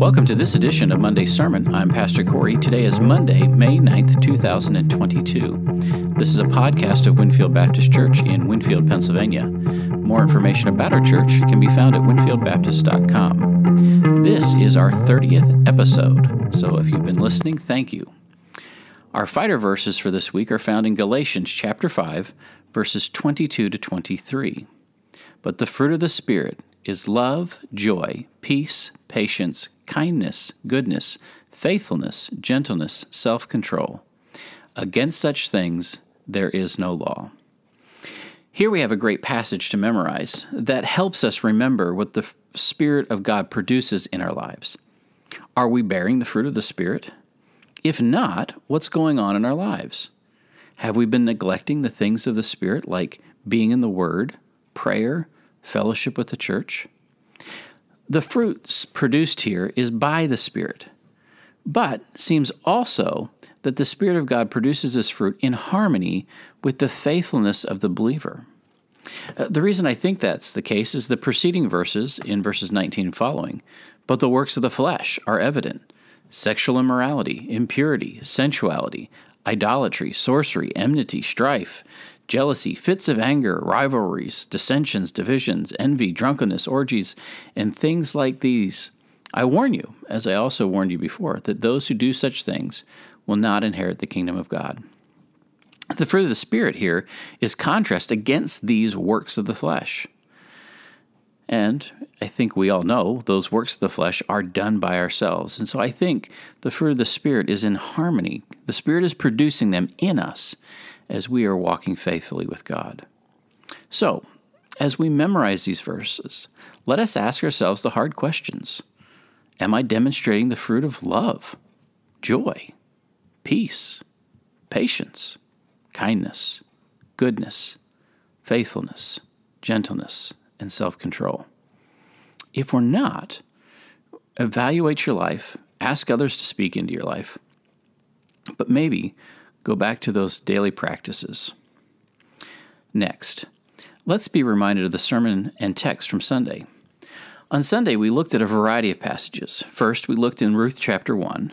Welcome to this edition of Monday's Sermon. I'm Pastor Corey. Today is Monday, May 9th, 2022. This is a podcast of Winfield Baptist Church in Winfield, Pennsylvania. More information about our church can be found at winfieldbaptist.com. This is our 30th episode, so if you've been listening, thank you. Our fighter verses for this week are found in Galatians chapter 5, verses 22 to 23. But the fruit of the Spirit is love, joy, peace, patience, kindness, goodness, faithfulness, gentleness, self control. Against such things there is no law. Here we have a great passage to memorize that helps us remember what the Spirit of God produces in our lives. Are we bearing the fruit of the Spirit? If not, what's going on in our lives? Have we been neglecting the things of the Spirit like being in the Word, prayer, fellowship with the church? The fruits produced here is by the Spirit, but seems also that the Spirit of God produces this fruit in harmony with the faithfulness of the believer. Uh, the reason I think that's the case is the preceding verses in verses 19 and following. But the works of the flesh are evident sexual immorality, impurity, sensuality, idolatry, sorcery, enmity, strife, jealousy, fits of anger, rivalries, dissensions, divisions, envy, drunkenness, orgies, and things like these. I warn you, as I also warned you before, that those who do such things will not inherit the kingdom of God. The fruit of the Spirit here is contrast against these works of the flesh. And I think we all know those works of the flesh are done by ourselves. And so I think the fruit of the Spirit is in harmony. The Spirit is producing them in us as we are walking faithfully with God. So, as we memorize these verses, let us ask ourselves the hard questions Am I demonstrating the fruit of love, joy, peace, patience, kindness, goodness, faithfulness, gentleness, and self control? If we're not, evaluate your life, ask others to speak into your life, but maybe Go back to those daily practices. Next, let's be reminded of the sermon and text from Sunday. On Sunday, we looked at a variety of passages. First, we looked in Ruth chapter 1,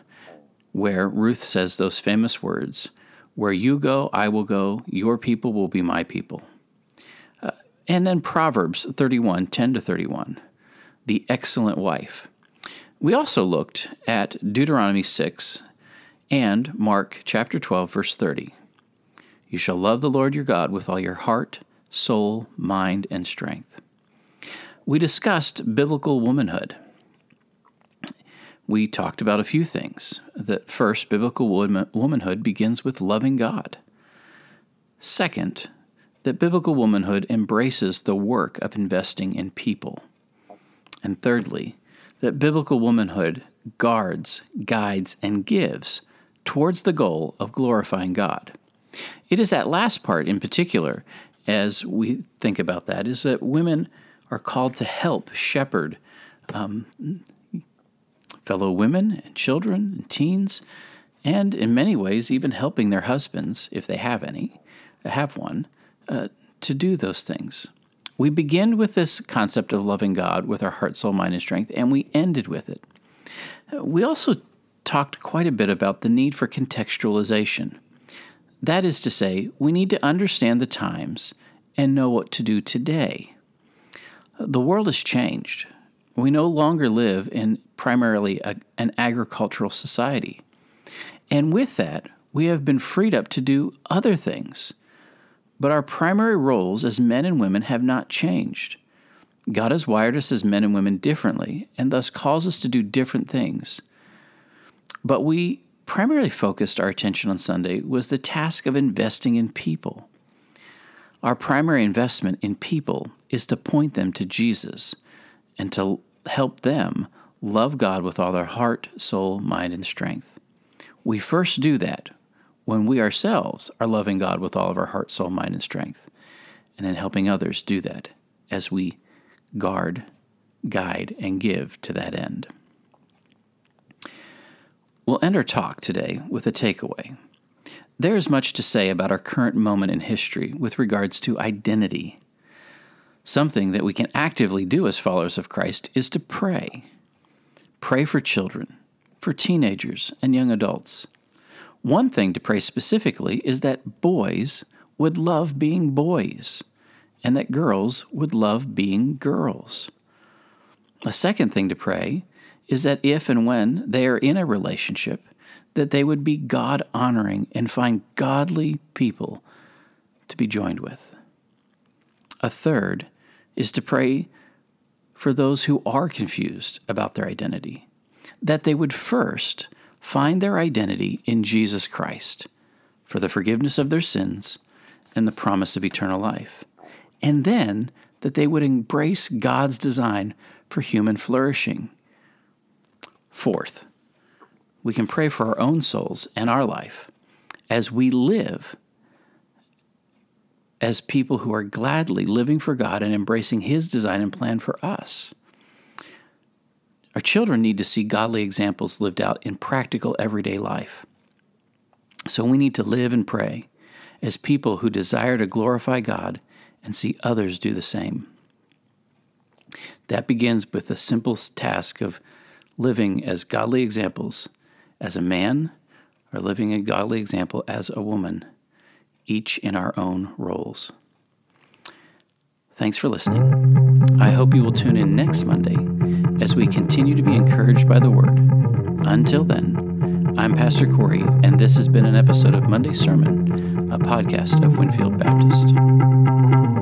where Ruth says those famous words Where you go, I will go, your people will be my people. Uh, and then Proverbs 31 10 to 31, the excellent wife. We also looked at Deuteronomy 6 and Mark chapter 12 verse 30. You shall love the Lord your God with all your heart, soul, mind, and strength. We discussed biblical womanhood. We talked about a few things. That first, biblical womanhood begins with loving God. Second, that biblical womanhood embraces the work of investing in people. And thirdly, that biblical womanhood guards, guides, and gives towards the goal of glorifying God. It is that last part in particular, as we think about that, is that women are called to help shepherd um, fellow women and children and teens, and in many ways, even helping their husbands, if they have any, have one, uh, to do those things. We begin with this concept of loving God with our heart, soul, mind, and strength, and we ended with it. We also talked quite a bit about the need for contextualization. That is to say, we need to understand the times and know what to do today. The world has changed. We no longer live in primarily a, an agricultural society. And with that, we have been freed up to do other things. But our primary roles as men and women have not changed. God has wired us as men and women differently and thus calls us to do different things. But we primarily focused our attention on Sunday was the task of investing in people. Our primary investment in people is to point them to Jesus and to help them love God with all their heart, soul, mind, and strength. We first do that when we ourselves are loving God with all of our heart, soul, mind, and strength, and then helping others do that as we guard, guide, and give to that end. We'll end our talk today with a takeaway. There is much to say about our current moment in history with regards to identity. Something that we can actively do as followers of Christ is to pray. pray for children, for teenagers, and young adults. One thing to pray specifically is that boys would love being boys and that girls would love being girls. A second thing to pray is that if and when they are in a relationship, that they would be God honoring and find godly people to be joined with. A third is to pray for those who are confused about their identity, that they would first find their identity in Jesus Christ for the forgiveness of their sins and the promise of eternal life, and then that they would embrace God's design for human flourishing. Fourth, we can pray for our own souls and our life as we live as people who are gladly living for God and embracing His design and plan for us. Our children need to see godly examples lived out in practical everyday life. So we need to live and pray as people who desire to glorify God and see others do the same. That begins with the simple task of living as godly examples as a man or living a godly example as a woman each in our own roles. Thanks for listening. I hope you will tune in next Monday as we continue to be encouraged by the Word. Until then, I'm Pastor Corey, and this has been an episode of Monday Sermon, a podcast of Winfield Baptist.